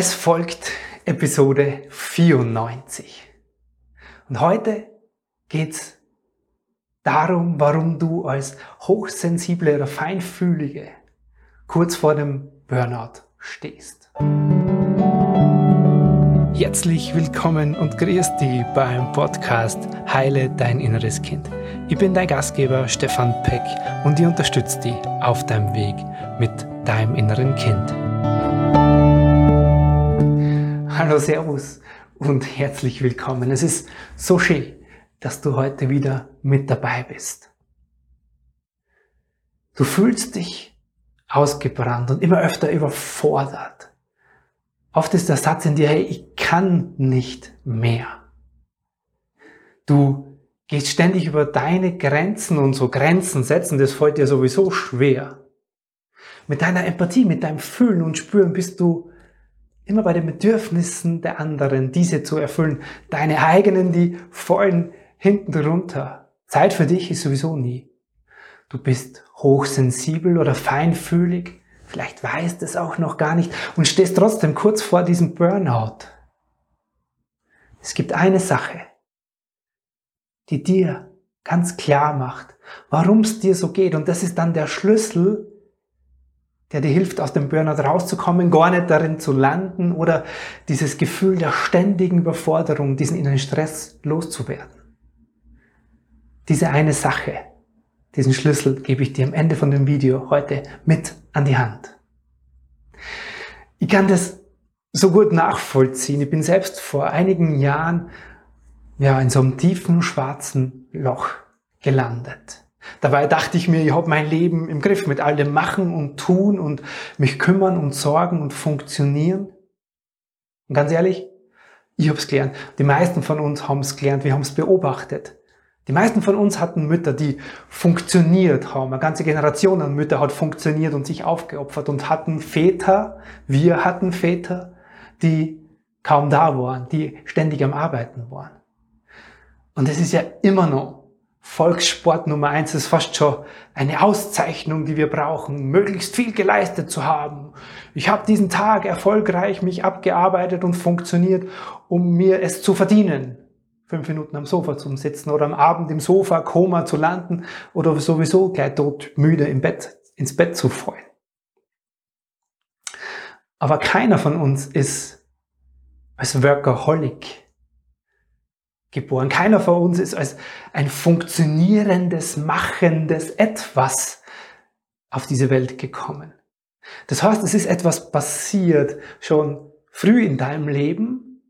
Es folgt Episode 94. Und heute geht's darum, warum du als hochsensible oder feinfühlige kurz vor dem Burnout stehst. Herzlich willkommen und grüß dich beim Podcast Heile dein inneres Kind. Ich bin dein Gastgeber Stefan Peck und ich unterstütze dich auf deinem Weg mit deinem inneren Kind. Servus und herzlich willkommen. Es ist so schön, dass du heute wieder mit dabei bist. Du fühlst dich ausgebrannt und immer öfter überfordert. Oft ist der Satz in dir, hey, ich kann nicht mehr. Du gehst ständig über deine Grenzen und so Grenzen setzen, das fällt dir sowieso schwer. Mit deiner Empathie, mit deinem Fühlen und Spüren bist du immer bei den Bedürfnissen der anderen, diese zu erfüllen. Deine eigenen, die fallen hinten drunter. Zeit für dich ist sowieso nie. Du bist hochsensibel oder feinfühlig, vielleicht weißt es auch noch gar nicht und stehst trotzdem kurz vor diesem Burnout. Es gibt eine Sache, die dir ganz klar macht, warum es dir so geht. Und das ist dann der Schlüssel, der dir hilft, aus dem Burnout rauszukommen, gar nicht darin zu landen oder dieses Gefühl der ständigen Überforderung, diesen inneren Stress loszuwerden. Diese eine Sache, diesen Schlüssel gebe ich dir am Ende von dem Video heute mit an die Hand. Ich kann das so gut nachvollziehen. Ich bin selbst vor einigen Jahren ja, in so einem tiefen schwarzen Loch gelandet. Dabei dachte ich mir, ich habe mein Leben im Griff mit all dem Machen und Tun und mich kümmern und sorgen und funktionieren. Und ganz ehrlich, ich habe es gelernt. Die meisten von uns haben es gelernt, wir haben es beobachtet. Die meisten von uns hatten Mütter, die funktioniert haben. Eine ganze Generation an Mütter hat funktioniert und sich aufgeopfert und hatten Väter, wir hatten Väter, die kaum da waren, die ständig am Arbeiten waren. Und es ist ja immer noch Volkssport Nummer eins ist fast schon eine Auszeichnung, die wir brauchen, möglichst viel geleistet zu haben. Ich habe diesen Tag erfolgreich mich abgearbeitet und funktioniert, um mir es zu verdienen. Fünf Minuten am Sofa zu sitzen oder am Abend im Sofa Koma zu landen oder sowieso gleich tot müde im Bett, ins Bett zu fallen. Aber keiner von uns ist als Workaholic geboren. Keiner von uns ist als ein funktionierendes, machendes Etwas auf diese Welt gekommen. Das heißt, es ist etwas passiert schon früh in deinem Leben,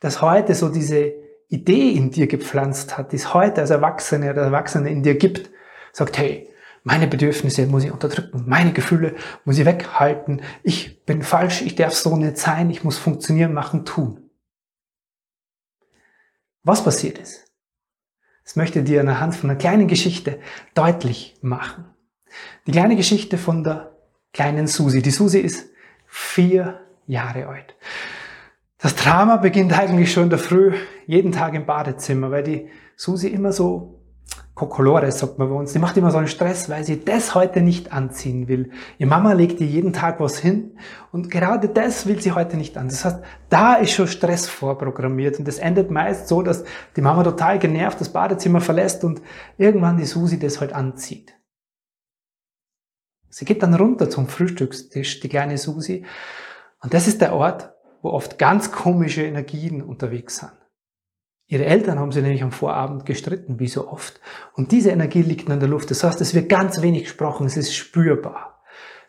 das heute so diese Idee in dir gepflanzt hat, die es heute als Erwachsene oder Erwachsene in dir gibt, sagt, hey, meine Bedürfnisse muss ich unterdrücken, meine Gefühle muss ich weghalten, ich bin falsch, ich darf so nicht sein, ich muss funktionieren, machen, tun. Was passiert ist, das möchte ich dir anhand von einer kleinen Geschichte deutlich machen. Die kleine Geschichte von der kleinen Susi. Die Susi ist vier Jahre alt. Das Drama beginnt eigentlich schon in der Früh, jeden Tag im Badezimmer, weil die Susi immer so Kokolores, sagt man bei uns. Die macht immer so einen Stress, weil sie das heute nicht anziehen will. Ihr Mama legt ihr jeden Tag was hin und gerade das will sie heute nicht an. Das heißt, da ist schon Stress vorprogrammiert und das endet meist so, dass die Mama total genervt das Badezimmer verlässt und irgendwann die Susi das halt anzieht. Sie geht dann runter zum Frühstückstisch, die kleine Susi. Und das ist der Ort, wo oft ganz komische Energien unterwegs sind. Ihre Eltern haben sie nämlich am Vorabend gestritten, wie so oft. Und diese Energie liegt in der Luft. Das heißt, es wird ganz wenig gesprochen, es ist spürbar.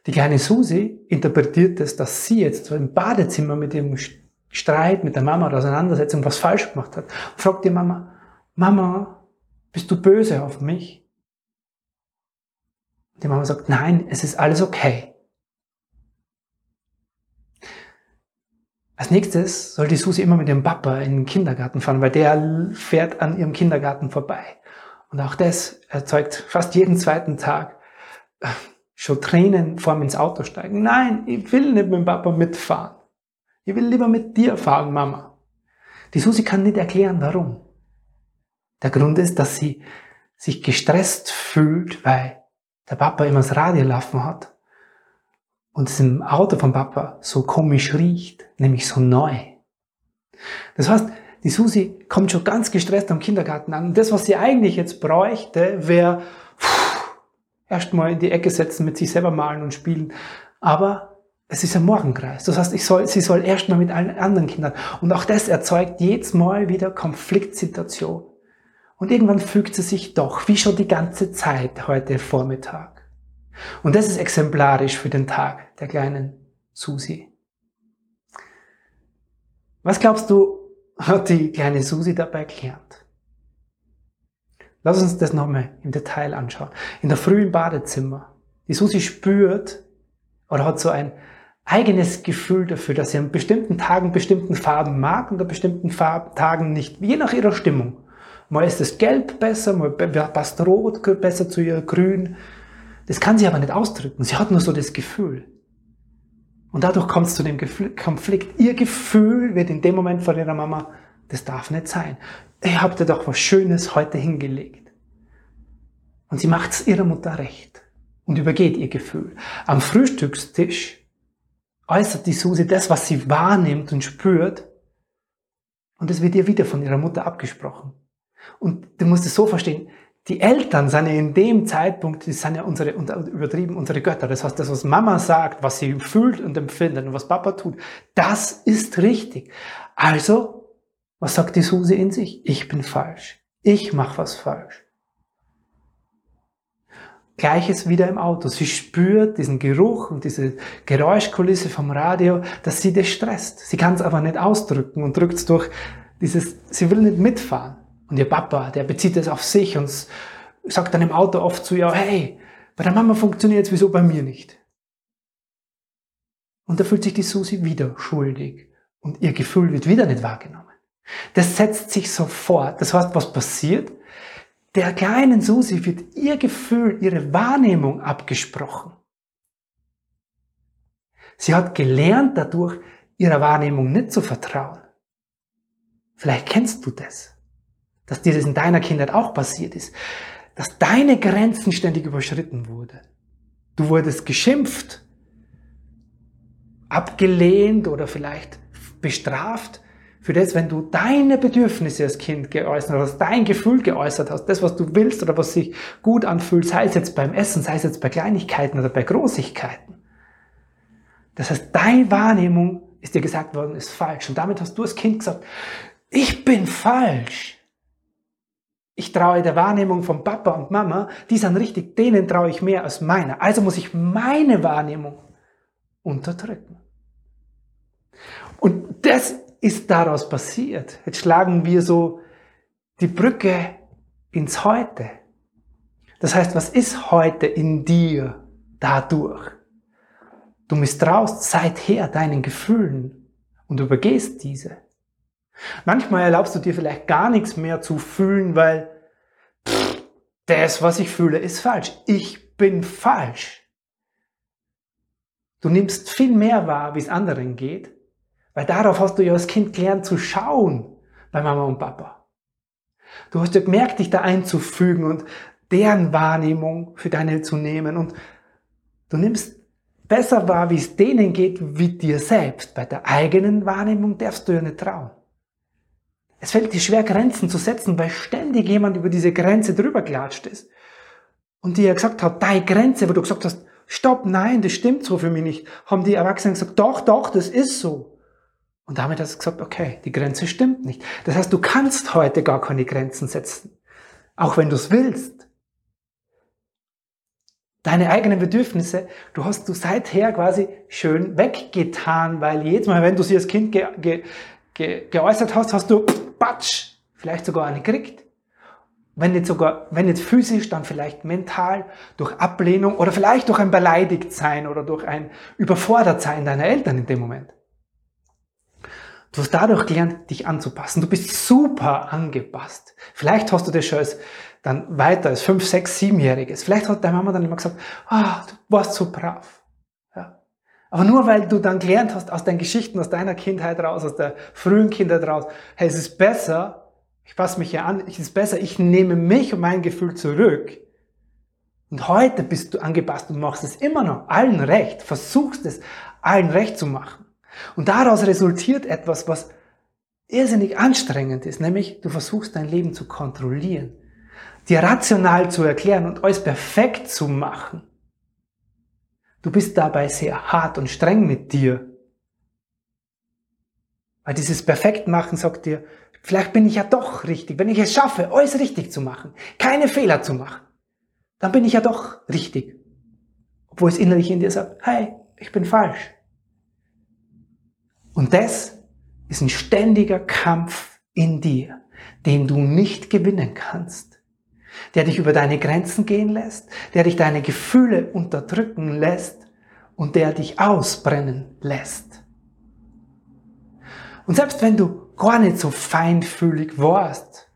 Die kleine Susi interpretiert es, dass sie jetzt im Badezimmer mit ihrem Streit mit der Mama oder Auseinandersetzung was falsch gemacht hat. Und fragt die Mama, Mama, bist du böse auf mich? Die Mama sagt, nein, es ist alles okay. Als nächstes soll die Susi immer mit ihrem Papa in den Kindergarten fahren, weil der fährt an ihrem Kindergarten vorbei. Und auch das erzeugt fast jeden zweiten Tag äh, schon Tränen vor mir ins Auto steigen. Nein, ich will nicht mit dem Papa mitfahren. Ich will lieber mit dir fahren, Mama. Die Susi kann nicht erklären, warum. Der Grund ist, dass sie sich gestresst fühlt, weil der Papa immer das Radio laufen hat und es im Auto von Papa so komisch riecht, nämlich so neu. Das heißt, die Susi kommt schon ganz gestresst am Kindergarten an. Und das, was sie eigentlich jetzt bräuchte, wäre erstmal in die Ecke setzen, mit sich selber malen und spielen. Aber es ist ein Morgenkreis. Das heißt, ich soll, sie soll erstmal mit allen anderen Kindern. Und auch das erzeugt jedes Mal wieder Konfliktsituation. Und irgendwann fügt sie sich doch, wie schon die ganze Zeit heute Vormittag. Und das ist exemplarisch für den Tag der kleinen Susi. Was glaubst du, hat die kleine Susi dabei gelernt? Lass uns das nochmal im Detail anschauen. In der frühen Badezimmer. Die Susi spürt oder hat so ein eigenes Gefühl dafür, dass sie an bestimmten Tagen bestimmten Farben mag und an bestimmten Farben, Tagen nicht, je nach ihrer Stimmung. Mal ist das Gelb besser, mal passt Rot besser zu ihr, Grün. Das kann sie aber nicht ausdrücken. Sie hat nur so das Gefühl. Und dadurch kommt es zu dem Konflikt. Ihr Gefühl wird in dem Moment von ihrer Mama, das darf nicht sein. Ihr habt ihr doch was Schönes heute hingelegt. Und sie macht es ihrer Mutter recht und übergeht ihr Gefühl. Am Frühstückstisch äußert die Susi das, was sie wahrnimmt und spürt. Und es wird ihr wieder von ihrer Mutter abgesprochen. Und du musst es so verstehen, die Eltern sind ja in dem Zeitpunkt, die sind ja unsere, übertrieben, unsere Götter. Das heißt, das, was Mama sagt, was sie fühlt und empfindet und was Papa tut, das ist richtig. Also, was sagt die Susi in sich? Ich bin falsch. Ich mache was falsch. Gleiches wieder im Auto. Sie spürt diesen Geruch und diese Geräuschkulisse vom Radio, dass sie das stresst. Sie kann es aber nicht ausdrücken und drückt es durch dieses, sie will nicht mitfahren. Und ihr Papa, der bezieht es auf sich und sagt dann im Auto oft zu ihr, hey, bei der Mama funktioniert es, wieso bei mir nicht? Und da fühlt sich die Susi wieder schuldig und ihr Gefühl wird wieder nicht wahrgenommen. Das setzt sich sofort. Das heißt, was passiert? Der kleinen Susi wird ihr Gefühl, ihre Wahrnehmung abgesprochen. Sie hat gelernt dadurch, ihrer Wahrnehmung nicht zu vertrauen. Vielleicht kennst du das dass dir das in deiner Kindheit auch passiert ist, dass deine Grenzen ständig überschritten wurden. Du wurdest geschimpft, abgelehnt oder vielleicht bestraft für das, wenn du deine Bedürfnisse als Kind geäußert hast, dein Gefühl geäußert hast, das, was du willst oder was sich gut anfühlt, sei es jetzt beim Essen, sei es jetzt bei Kleinigkeiten oder bei Großigkeiten. Das heißt, deine Wahrnehmung ist dir gesagt worden, ist falsch. Und damit hast du als Kind gesagt, ich bin falsch. Ich traue der Wahrnehmung von Papa und Mama, die sind richtig, denen traue ich mehr als meiner. Also muss ich meine Wahrnehmung unterdrücken. Und das ist daraus passiert. Jetzt schlagen wir so die Brücke ins Heute. Das heißt, was ist heute in dir dadurch? Du misstraust seither deinen Gefühlen und übergehst diese. Manchmal erlaubst du dir vielleicht gar nichts mehr zu fühlen, weil pff, das, was ich fühle, ist falsch. Ich bin falsch. Du nimmst viel mehr wahr, wie es anderen geht, weil darauf hast du ja als Kind gelernt zu schauen bei Mama und Papa. Du hast ja gemerkt, dich da einzufügen und deren Wahrnehmung für deine zu nehmen und du nimmst besser wahr, wie es denen geht, wie dir selbst. Bei der eigenen Wahrnehmung darfst du ja nicht trauen. Es fällt dir schwer, Grenzen zu setzen, weil ständig jemand über diese Grenze drüber klatscht ist. Und dir gesagt hat, deine Grenze, wo du gesagt hast, stopp, nein, das stimmt so für mich nicht, haben die Erwachsenen gesagt, doch, doch, das ist so. Und damit hast du gesagt, okay, die Grenze stimmt nicht. Das heißt, du kannst heute gar keine Grenzen setzen. Auch wenn du es willst. Deine eigenen Bedürfnisse, du hast du seither quasi schön weggetan, weil jedes Mal, wenn du sie als Kind ge ge ge geäußert hast, hast du Batsch, vielleicht sogar eine kriegt. Wenn nicht sogar, wenn nicht physisch, dann vielleicht mental, durch Ablehnung oder vielleicht durch ein Beleidigtsein oder durch ein Überfordertsein deiner Eltern in dem Moment. Du hast dadurch gelernt, dich anzupassen. Du bist super angepasst. Vielleicht hast du das schon als dann weiter, als fünf, sechs, siebenjähriges. Vielleicht hat deine Mama dann immer gesagt, ah, du warst so brav. Aber nur weil du dann gelernt hast aus deinen Geschichten, aus deiner Kindheit raus, aus der frühen Kindheit raus, hey, es ist besser, ich passe mich hier an, es ist besser, ich nehme mich und mein Gefühl zurück. Und heute bist du angepasst und machst es immer noch allen recht, versuchst es allen recht zu machen. Und daraus resultiert etwas, was irrsinnig anstrengend ist, nämlich du versuchst dein Leben zu kontrollieren, dir rational zu erklären und alles perfekt zu machen. Du bist dabei sehr hart und streng mit dir. Weil dieses Perfektmachen sagt dir, vielleicht bin ich ja doch richtig, wenn ich es schaffe, alles richtig zu machen, keine Fehler zu machen, dann bin ich ja doch richtig. Obwohl es innerlich in dir sagt, hey, ich bin falsch. Und das ist ein ständiger Kampf in dir, den du nicht gewinnen kannst, der dich über deine Grenzen gehen lässt, der dich deine Gefühle unterdrücken lässt und der dich ausbrennen lässt. Und selbst wenn du gar nicht so feinfühlig warst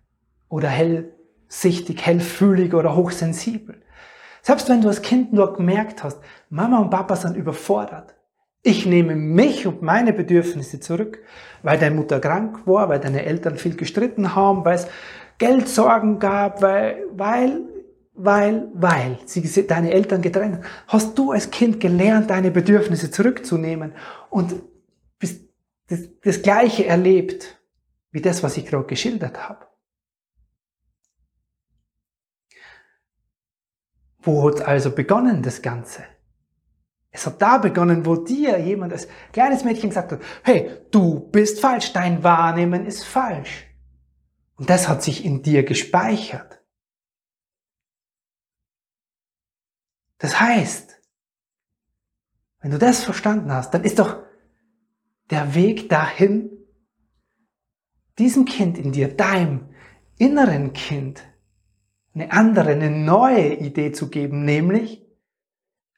oder hellsichtig, hellfühlig oder hochsensibel, selbst wenn du als Kind nur gemerkt hast, Mama und Papa sind überfordert, ich nehme mich und meine Bedürfnisse zurück, weil deine Mutter krank war, weil deine Eltern viel gestritten haben, weil es Geldsorgen gab, weil, weil, weil, weil sie deine Eltern getrennt haben. Hast du als Kind gelernt, deine Bedürfnisse zurückzunehmen und bist das, das Gleiche erlebt wie das, was ich gerade geschildert habe. Wo hat also begonnen das Ganze? Es hat da begonnen, wo dir jemand als kleines Mädchen gesagt hat, hey, du bist falsch, dein Wahrnehmen ist falsch. Und das hat sich in dir gespeichert. Das heißt, wenn du das verstanden hast, dann ist doch der Weg dahin, diesem Kind in dir, deinem inneren Kind, eine andere, eine neue Idee zu geben, nämlich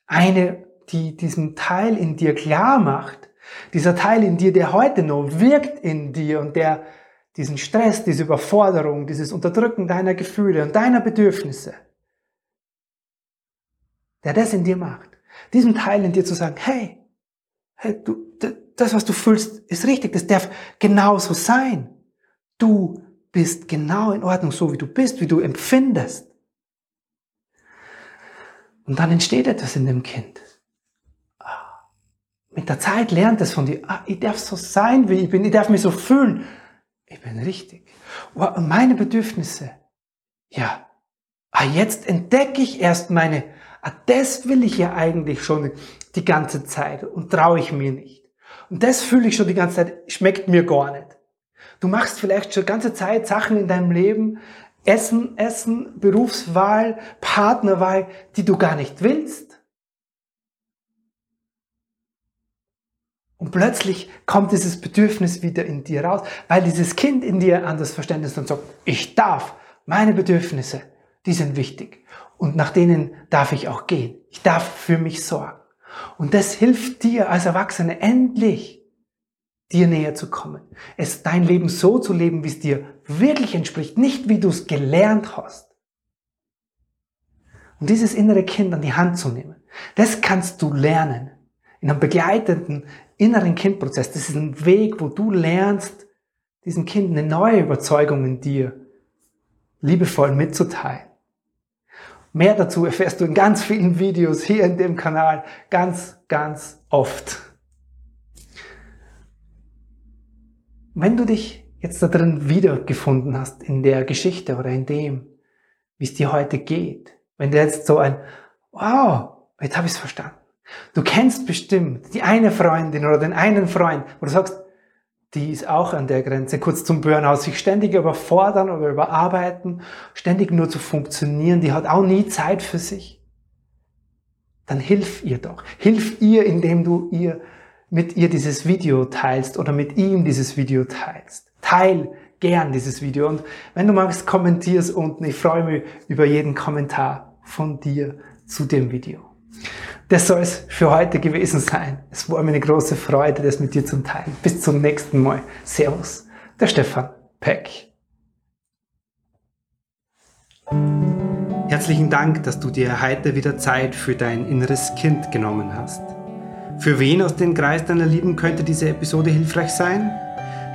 eine die diesem Teil in dir klar macht, dieser Teil in dir, der heute noch wirkt in dir und der diesen Stress, diese Überforderung, dieses Unterdrücken deiner Gefühle und deiner Bedürfnisse, der das in dir macht, diesem Teil in dir zu sagen, hey, hey, du, das, was du fühlst, ist richtig, das darf genauso sein. Du bist genau in Ordnung, so wie du bist, wie du empfindest. Und dann entsteht etwas in dem Kind mit der Zeit lernt es von dir, ah, ich darf so sein, wie ich bin, ich darf mich so fühlen. Ich bin richtig. Und meine Bedürfnisse, ja, ah, jetzt entdecke ich erst meine, ah, das will ich ja eigentlich schon die ganze Zeit und traue ich mir nicht. Und das fühle ich schon die ganze Zeit, schmeckt mir gar nicht. Du machst vielleicht schon die ganze Zeit Sachen in deinem Leben, Essen, Essen, Berufswahl, Partnerwahl, die du gar nicht willst. Und plötzlich kommt dieses Bedürfnis wieder in dir raus, weil dieses Kind in dir an das Verständnis und sagt, ich darf, meine Bedürfnisse, die sind wichtig. Und nach denen darf ich auch gehen. Ich darf für mich sorgen. Und das hilft dir als Erwachsene endlich, dir näher zu kommen. Es dein Leben so zu leben, wie es dir wirklich entspricht, nicht wie du es gelernt hast. Und dieses innere Kind an die Hand zu nehmen, das kannst du lernen. In einem begleitenden, inneren Kindprozess. Das ist ein Weg, wo du lernst, diesem Kind eine neue Überzeugung in dir liebevoll mitzuteilen. Mehr dazu erfährst du in ganz vielen Videos hier in dem Kanal ganz, ganz oft. Wenn du dich jetzt da drin wiedergefunden hast in der Geschichte oder in dem, wie es dir heute geht, wenn du jetzt so ein, wow, jetzt habe ich es verstanden. Du kennst bestimmt die eine Freundin oder den einen Freund, wo du sagst, die ist auch an der Grenze, kurz zum Burnout, sich ständig überfordern oder überarbeiten, ständig nur zu funktionieren, die hat auch nie Zeit für sich. Dann hilf ihr doch. Hilf ihr, indem du ihr mit ihr dieses Video teilst oder mit ihm dieses Video teilst. Teil gern dieses Video und wenn du magst, kommentier es unten. Ich freue mich über jeden Kommentar von dir zu dem Video. Das soll es für heute gewesen sein. Es war mir eine große Freude, das mit dir zu teilen. Bis zum nächsten Mal. Servus, der Stefan Peck. Herzlichen Dank, dass du dir heute wieder Zeit für dein inneres Kind genommen hast. Für wen aus dem Kreis deiner Lieben könnte diese Episode hilfreich sein?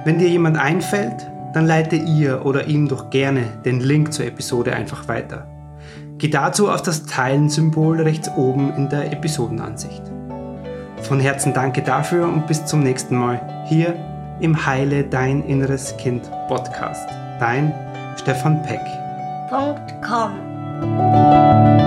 Wenn dir jemand einfällt, dann leite ihr oder ihm doch gerne den Link zur Episode einfach weiter. Geh dazu auf das Teilen-Symbol rechts oben in der Episodenansicht. Von Herzen danke dafür und bis zum nächsten Mal hier im Heile Dein Inneres Kind Podcast. Dein Stefan Peck. Com.